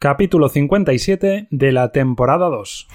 Capítulo 57 de la temporada 2.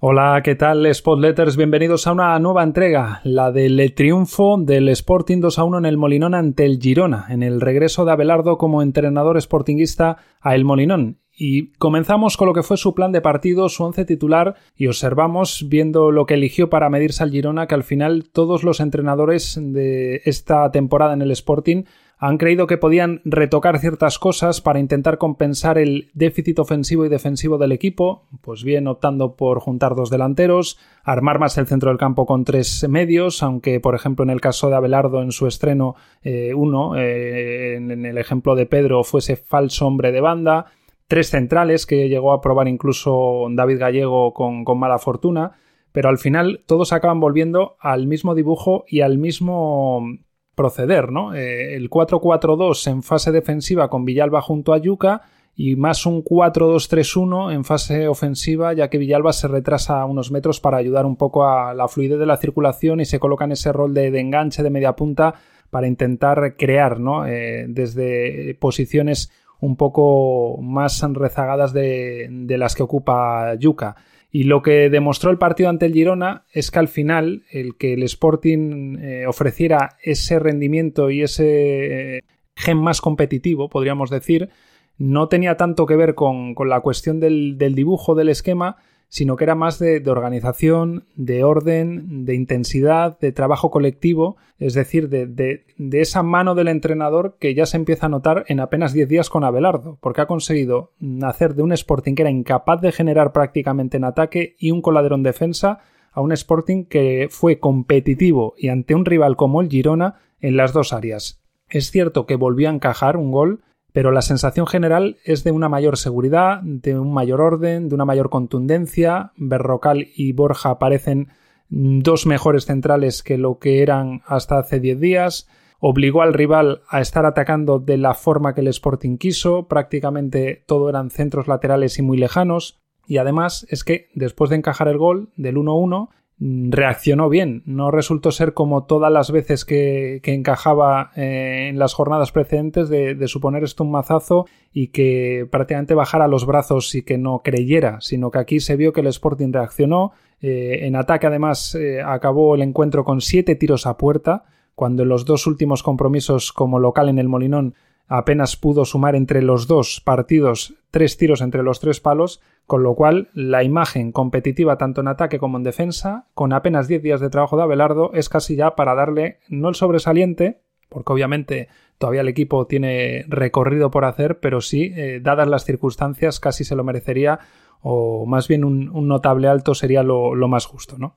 Hola, ¿qué tal Spotletters? Bienvenidos a una nueva entrega, la del triunfo del Sporting 2 a 1 en el Molinón ante el Girona, en el regreso de Abelardo como entrenador sportinguista a El Molinón. Y comenzamos con lo que fue su plan de partido, su once titular, y observamos, viendo lo que eligió para medirse al Girona, que al final todos los entrenadores de esta temporada en el Sporting han creído que podían retocar ciertas cosas para intentar compensar el déficit ofensivo y defensivo del equipo, pues bien optando por juntar dos delanteros, armar más el centro del campo con tres medios, aunque por ejemplo en el caso de Abelardo en su estreno eh, uno, eh, en el ejemplo de Pedro fuese falso hombre de banda, tres centrales que llegó a probar incluso David Gallego con, mala fortuna, pero al final todos acaban volviendo al mismo dibujo y al mismo proceder, ¿no? Eh, el 4-4-2 en fase defensiva con Villalba junto a Yuca y más un 4-2-3-1 en fase ofensiva, ya que Villalba se retrasa unos metros para ayudar un poco a la fluidez de la circulación y se coloca en ese rol de, enganche de media punta para intentar crear, ¿no? Eh, desde posiciones un poco más rezagadas de, las que ocupa Yuca. Y lo que demostró el partido ante el Girona es que al final el que el Sporting eh, ofreciera ese rendimiento y ese eh, gen más competitivo, podríamos decir, no tenía tanto que ver con, la cuestión del, del, dibujo del esquema, sino que era más de, organización, de orden, de intensidad, de trabajo colectivo, es decir, de, esa mano del entrenador que ya se empieza a notar en apenas 10 días con Abelardo, porque ha conseguido hacer de un Sporting que era incapaz de generar prácticamente en ataque y un coladero en defensa a un Sporting que fue competitivo y ante un rival como el Girona en las dos áreas. Es cierto que volvió a encajar un gol, pero la sensación general es de una mayor seguridad, de un mayor orden, de una mayor contundencia. Berrocal y Borja parecen dos mejores centrales que lo que eran hasta hace 10 días. Obligó al rival a estar atacando de la forma que el Sporting quiso, prácticamente todo eran centros laterales y muy lejanos. Y además es que después de encajar el gol del 1-1, Mm, reaccionó bien. No resultó ser como todas las veces que, encajaba eh, en las jornadas precedentes de, suponer esto un mazazo y que prácticamente bajara los brazos y que no creyera, sino que aquí se vio que el Sporting reaccionó. Eh, en ataque además eh, acabó el encuentro con siete tiros a puerta, cuando en los dos últimos compromisos como local en el Molinón apenas pudo sumar entre los dos partidos tres tiros entre los tres palos, con lo cual la imagen competitiva tanto en ataque como en defensa, con apenas 10 días de trabajo de Abelardo, es casi ya para darle no el sobresaliente, porque obviamente todavía el equipo tiene recorrido por hacer, pero sí, eh, dadas las circunstancias, casi se lo merecería, o más bien un, notable alto sería lo, lo más justo, ¿no?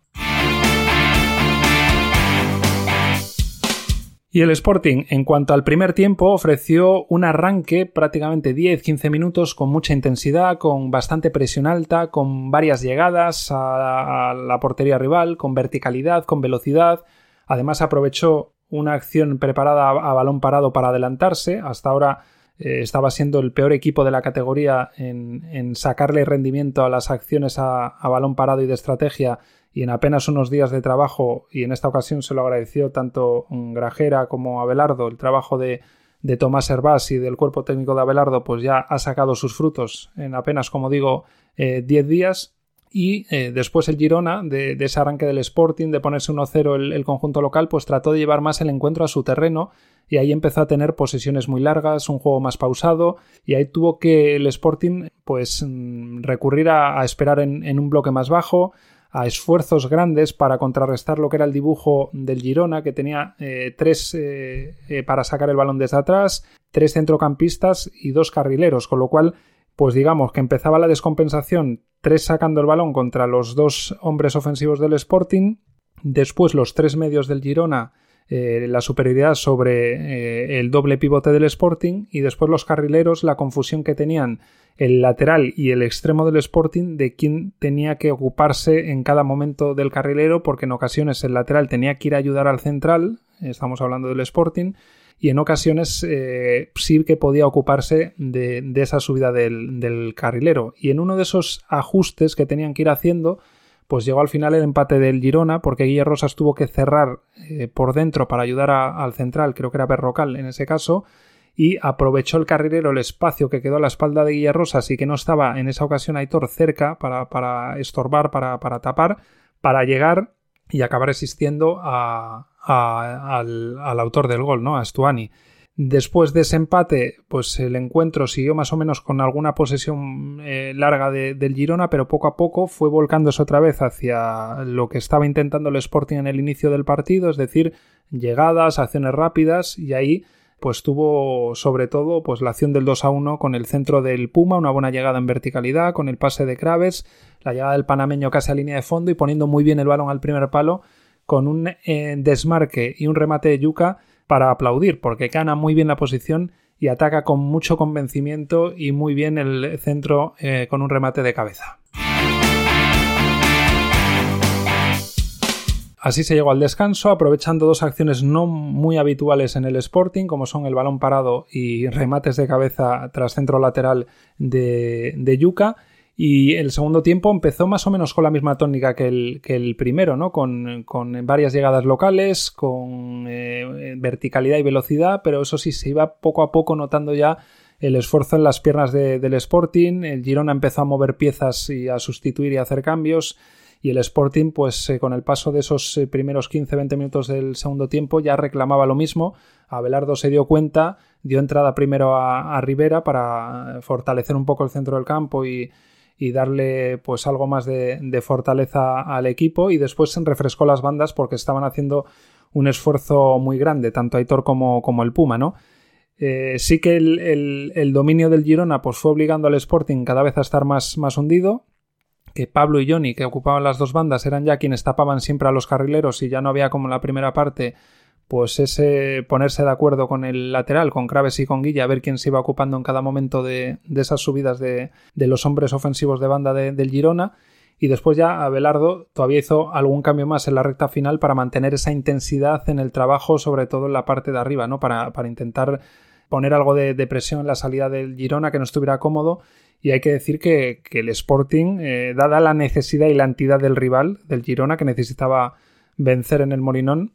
Y el Sporting, en cuanto al primer tiempo, ofreció un arranque prácticamente 10-15 minutos con mucha intensidad, con bastante presión alta, con varias llegadas a la portería rival, con verticalidad, con velocidad. Además aprovechó una acción preparada a balón parado para adelantarse. Hasta ahora eh, estaba siendo el peor equipo de la categoría en, sacarle rendimiento a las acciones a balón parado y de estrategia y en apenas unos días de trabajo, y en esta ocasión se lo agradeció tanto Grajera como Abelardo, el trabajo de, de Tomás Hervás y del cuerpo técnico de Abelardo, pues ya ha sacado sus frutos en apenas, como digo, 10 eh, días. Y eh, después el Girona, de, ese arranque del Sporting, de ponerse 1-0 el, el, conjunto local, pues trató de llevar más el encuentro a su terreno y ahí empezó a tener posesiones muy largas, un juego más pausado y ahí tuvo que el Sporting pues mm, recurrir a, esperar en, un bloque más bajo, a esfuerzos grandes para contrarrestar lo que era el dibujo del Girona, que tenía eh, tres eh, para sacar el balón desde atrás, tres centrocampistas y dos carrileros, con lo cual, pues digamos que empezaba la descompensación, tres sacando el balón contra los dos hombres ofensivos del Sporting, después los tres medios del Girona la superioridad sobre el doble pivote del Sporting y después los carrileros la confusión que tenían el lateral y el extremo del Sporting de quién tenía que ocuparse en cada momento del carrilero, porque en ocasiones el lateral tenía que ir a ayudar al central, estamos hablando del Sporting, y en ocasiones eh, sí que podía ocuparse de, esa subida del, carrilero. Y en uno de esos ajustes que tenían que ir haciendo, pues llegó al final el empate del Girona porque Guille Rosas tuvo que cerrar eh, por dentro para ayudar al central, creo que era Berrocal en ese caso, y aprovechó el carrilero el espacio que quedó a la espalda de Guille Rosas y que no estaba en esa ocasión Aitor cerca para, para estorbar, para, para, tapar, para llegar y acabar existiendo al, al, autor del gol, ¿no? A Stuani. Después de ese empate, pues el encuentro siguió más o menos con alguna posesión eh, larga del Girona, pero poco a poco fue volcándose otra vez hacia lo que estaba intentando el Sporting en el inicio del partido, es decir, llegadas, acciones rápidas, y ahí pues tuvo sobre todo pues la acción del 2 a 1 con el centro del Puma, una buena llegada en verticalidad, con el pase de Craves, la llegada del panameño casi a línea de fondo y poniendo muy bien el balón al primer palo con un eh, desmarque y un remate de Yuca para aplaudir, porque gana muy bien la posición y ataca con mucho convencimiento y muy bien el centro eh, con un remate de cabeza. Así se llegó al descanso, aprovechando dos acciones no muy habituales en el Sporting, como son el balón parado y remates de cabeza tras centro lateral de, de Yuca. Y el segundo tiempo empezó más o menos con la misma tónica que el, que el primero, ¿no? Con, varias llegadas locales, con eh, verticalidad y velocidad, pero eso sí, se iba poco a poco notando ya el esfuerzo en las piernas del Sporting. El Girona empezó a mover piezas y a sustituir y a hacer cambios. Y el Sporting, pues eh, con el paso de esos eh, primeros 15-20 minutos del segundo tiempo, ya reclamaba lo mismo. Abelardo se dio cuenta, dio entrada primero a, a Rivera para fortalecer un poco el centro del campo y, y darle pues algo más de, fortaleza al equipo y después se refrescó las bandas porque estaban haciendo un esfuerzo muy grande, tanto Aitor como, como el Puma, ¿no? Eh, sí que el, dominio del Girona pues fue obligando al Sporting cada vez a estar más, más hundido, que Pablo y Johnny, que ocupaban las dos bandas, eran ya quienes tapaban siempre a los carrileros y ya no había como la primera parte pues ese ponerse de acuerdo con el lateral, con Craves y con Guilla, a ver quién se iba ocupando en cada momento de, esas subidas de, los hombres ofensivos de banda del Girona. Y después ya Abelardo todavía hizo algún cambio más en la recta final para mantener esa intensidad en el trabajo, sobre todo en la parte de arriba, ¿no? Para, intentar poner algo de, presión en la salida del Girona que no estuviera cómodo. Y hay que decir que, el Sporting, eh, dada la necesidad y la entidad del rival, del Girona, que necesitaba vencer en el Molinón,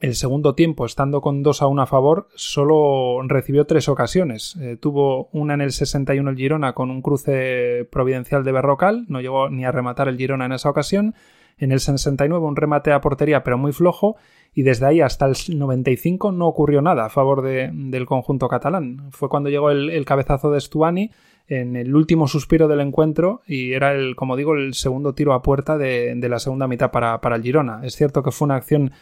el segundo tiempo, estando con 2 a 1 a favor, solo recibió tres ocasiones. Eh, tuvo una en el 61 el Girona con un cruce providencial de Berrocal, no llegó ni a rematar el Girona en esa ocasión. En el 69 un remate a portería pero muy flojo y desde ahí hasta el 95 no ocurrió nada a favor del conjunto catalán. Fue cuando llegó el, cabezazo de Stuani en el último suspiro del encuentro y era el, como digo, el segundo tiro a puerta de, la segunda mitad para, para el Girona. Es cierto que fue una acción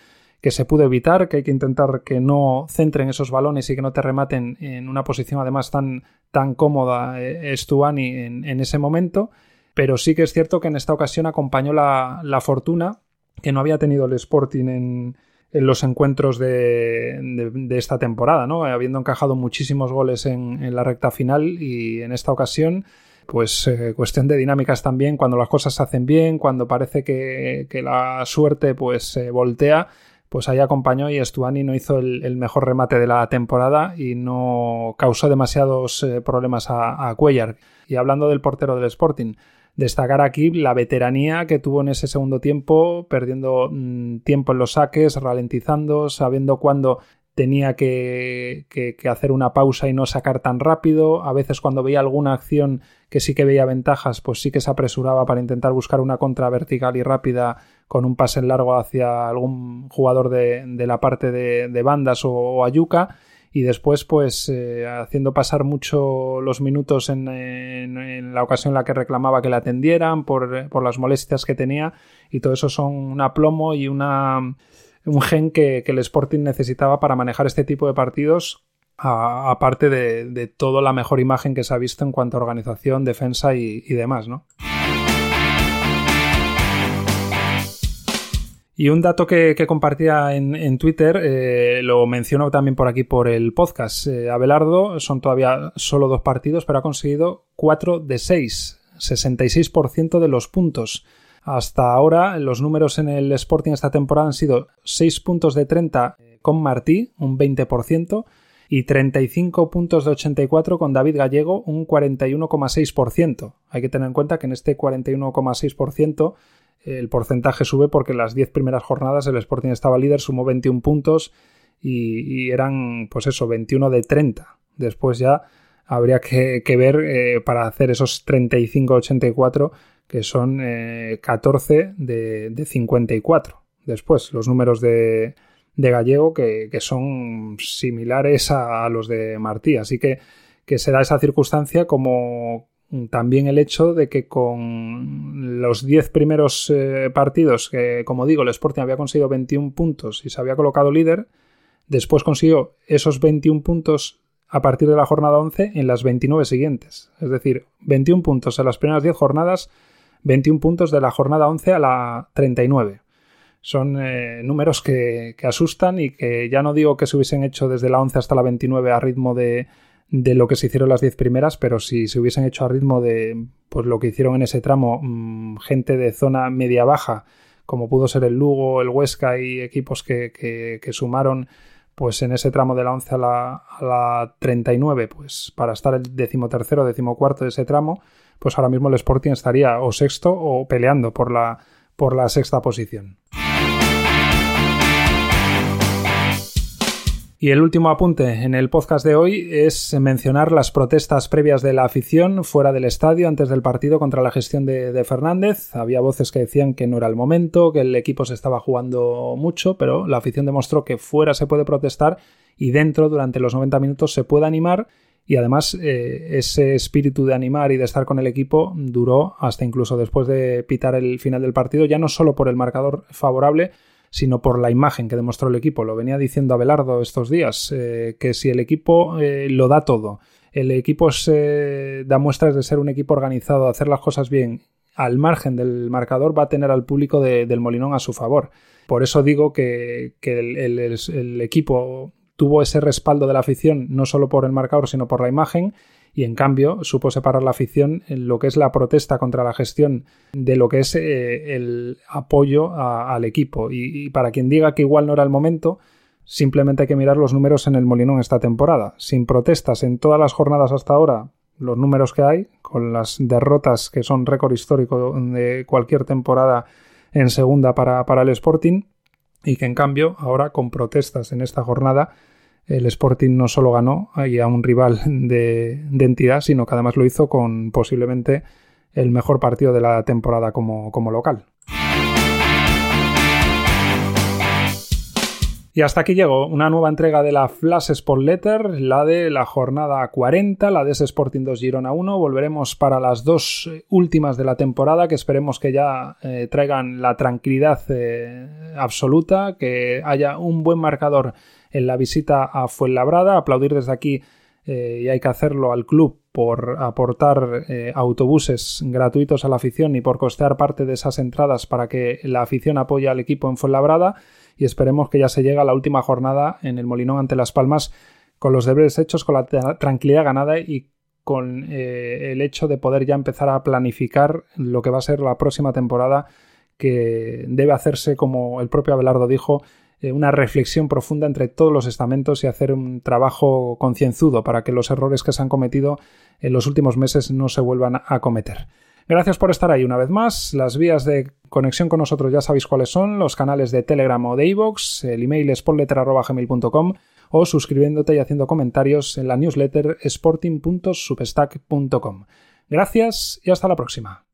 que se pudo evitar, que hay que intentar que no centren esos balones y que no te rematen en una posición además tan, tan cómoda eh, Stuani en, en, ese momento, pero sí que es cierto que en esta ocasión acompañó la, fortuna que no había tenido el Sporting en, en los encuentros de, de, esta temporada, ¿no? habiendo encajado muchísimos goles en, en la recta final y en esta ocasión pues eh, cuestión de dinámicas también, cuando las cosas se hacen bien, cuando parece que, que la suerte pues se voltea, pues ahí acompañó y Stuani no hizo el, mejor remate de la temporada y no causó demasiados eh, problemas a, Cuellar. Y hablando del portero del Sporting, destacar aquí la veteranía que tuvo en ese segundo tiempo, perdiendo mm, tiempo en los saques, ralentizando, sabiendo cuándo tenía que, hacer una pausa y no sacar tan rápido. A veces cuando veía alguna acción que sí que veía ventajas, pues sí que se apresuraba para intentar buscar una contra vertical y rápida con un pase largo hacia algún jugador de, la parte de, bandas o, ayuca. Y después, pues, eh, haciendo pasar mucho los minutos en, la ocasión en la que reclamaba que la atendieran por, por las molestias que tenía. Y todo eso son un aplomo y una un gen que, el Sporting necesitaba para manejar este tipo de partidos, aparte de, toda la mejor imagen que se ha visto en cuanto a organización, defensa y, demás, ¿no? Y un dato que, compartía en, Twitter, eh, lo menciono también por aquí por el podcast. Eh, Abelardo son todavía solo dos partidos, pero ha conseguido 4 de 6, 66% de los puntos. Hasta ahora los números en el Sporting esta temporada han sido 6 puntos de 30 con Martí, un 20%, y 35 puntos de 84 con David Gallego, un 41,6%. Hay que tener en cuenta que en este 41,6% el porcentaje sube porque las 10 primeras jornadas el Sporting estaba líder, sumó 21 puntos y, eran, pues eso, 21 de 30. Después ya habría que, ver eh, para hacer esos 35-84, que son 14 eh, de, de, 54. Después, los números de, de Gallego que, son similares a, los de Martí. Así que, que se da esa circunstancia como también el hecho de que con los 10 primeros eh, partidos, que como digo, el Sporting había conseguido 21 puntos y se había colocado líder, después consiguió esos 21 puntos a partir de la jornada 11 en las 29 siguientes. Es decir, 21 puntos en las primeras 10 jornadas, 21 puntos de la jornada 11 a la 39. Son eh, números que, asustan y que ya no digo que se hubiesen hecho desde la 11 hasta la 29 a ritmo de, lo que se hicieron las 10 primeras, pero si se hubiesen hecho a ritmo de pues, lo que hicieron en ese tramo mm, gente de zona media-baja, como pudo ser el Lugo, el Huesca y equipos que, sumaron pues en ese tramo de la 11 a la, a la 39, pues para estar el decimotercero, decimocuarto de ese tramo, pues ahora mismo el Sporting estaría o sexto o peleando por la, por la sexta posición. Y el último apunte en el podcast de hoy es mencionar las protestas previas de la afición fuera del estadio antes del partido contra la gestión de, Fernández. Había voces que decían que no era el momento, que el equipo se estaba jugando mucho, pero la afición demostró que fuera se puede protestar y dentro durante los 90 minutos se puede animar y además eh, ese espíritu de animar y de estar con el equipo duró hasta incluso después de pitar el final del partido, ya no solo por el marcador favorable, sino por la imagen que demostró el equipo. Lo venía diciendo Abelardo estos días, eh, que si el equipo eh, lo da todo, el equipo se da muestras de ser un equipo organizado, de hacer las cosas bien, al margen del marcador va a tener al público del Molinón a su favor. Por eso digo que, el, equipo tuvo ese respaldo de la afición no solo por el marcador, sino por la imagen y en cambio supo separar la afición en lo que es la protesta contra la gestión de lo que es eh, el apoyo al equipo. Y, para quien diga que igual no era el momento, simplemente hay que mirar los números en el Molinón esta temporada. Sin protestas en todas las jornadas hasta ahora, los números que hay, con las derrotas que son récord histórico de cualquier temporada en segunda para, para el Sporting, y que en cambio ahora con protestas en esta jornada el Sporting no solo ganó a un rival de, entidad, sino que además lo hizo con posiblemente el mejor partido de la temporada como, como local. Y hasta aquí llegó una nueva entrega de la Flash Sport Letter, la de la jornada 40, la de ese Sporting 2 Girona 1. Volveremos para las dos eh, últimas de la temporada, que esperemos que ya eh, traigan la tranquilidad eh, absoluta, que haya un buen marcador en la visita a Fuenlabrada. Aplaudir desde aquí, y hay que hacerlo al club, por aportar autobuses gratuitos a la afición y por costear parte de esas entradas para que la afición apoye al equipo en Fuenlabrada. Y esperemos que ya se llegue a la última jornada en el Molinón ante Las Palmas con los deberes hechos, con la tranquilidad ganada y con eh, el hecho de poder ya empezar a planificar lo que va a ser la próxima temporada que debe hacerse, como el propio Abelardo dijo, eh, una reflexión profunda entre todos los estamentos y hacer un trabajo concienzudo para que los errores que se han cometido en los últimos meses no se vuelvan a cometer. Gracias por estar ahí una vez más. Las vías de conexión con nosotros ya sabéis cuáles son, los canales de Telegram o de iVoox, el email sportletter.gmail.com o suscribiéndote y haciendo comentarios en la newsletter sporting.substack.com. Gracias y hasta la próxima.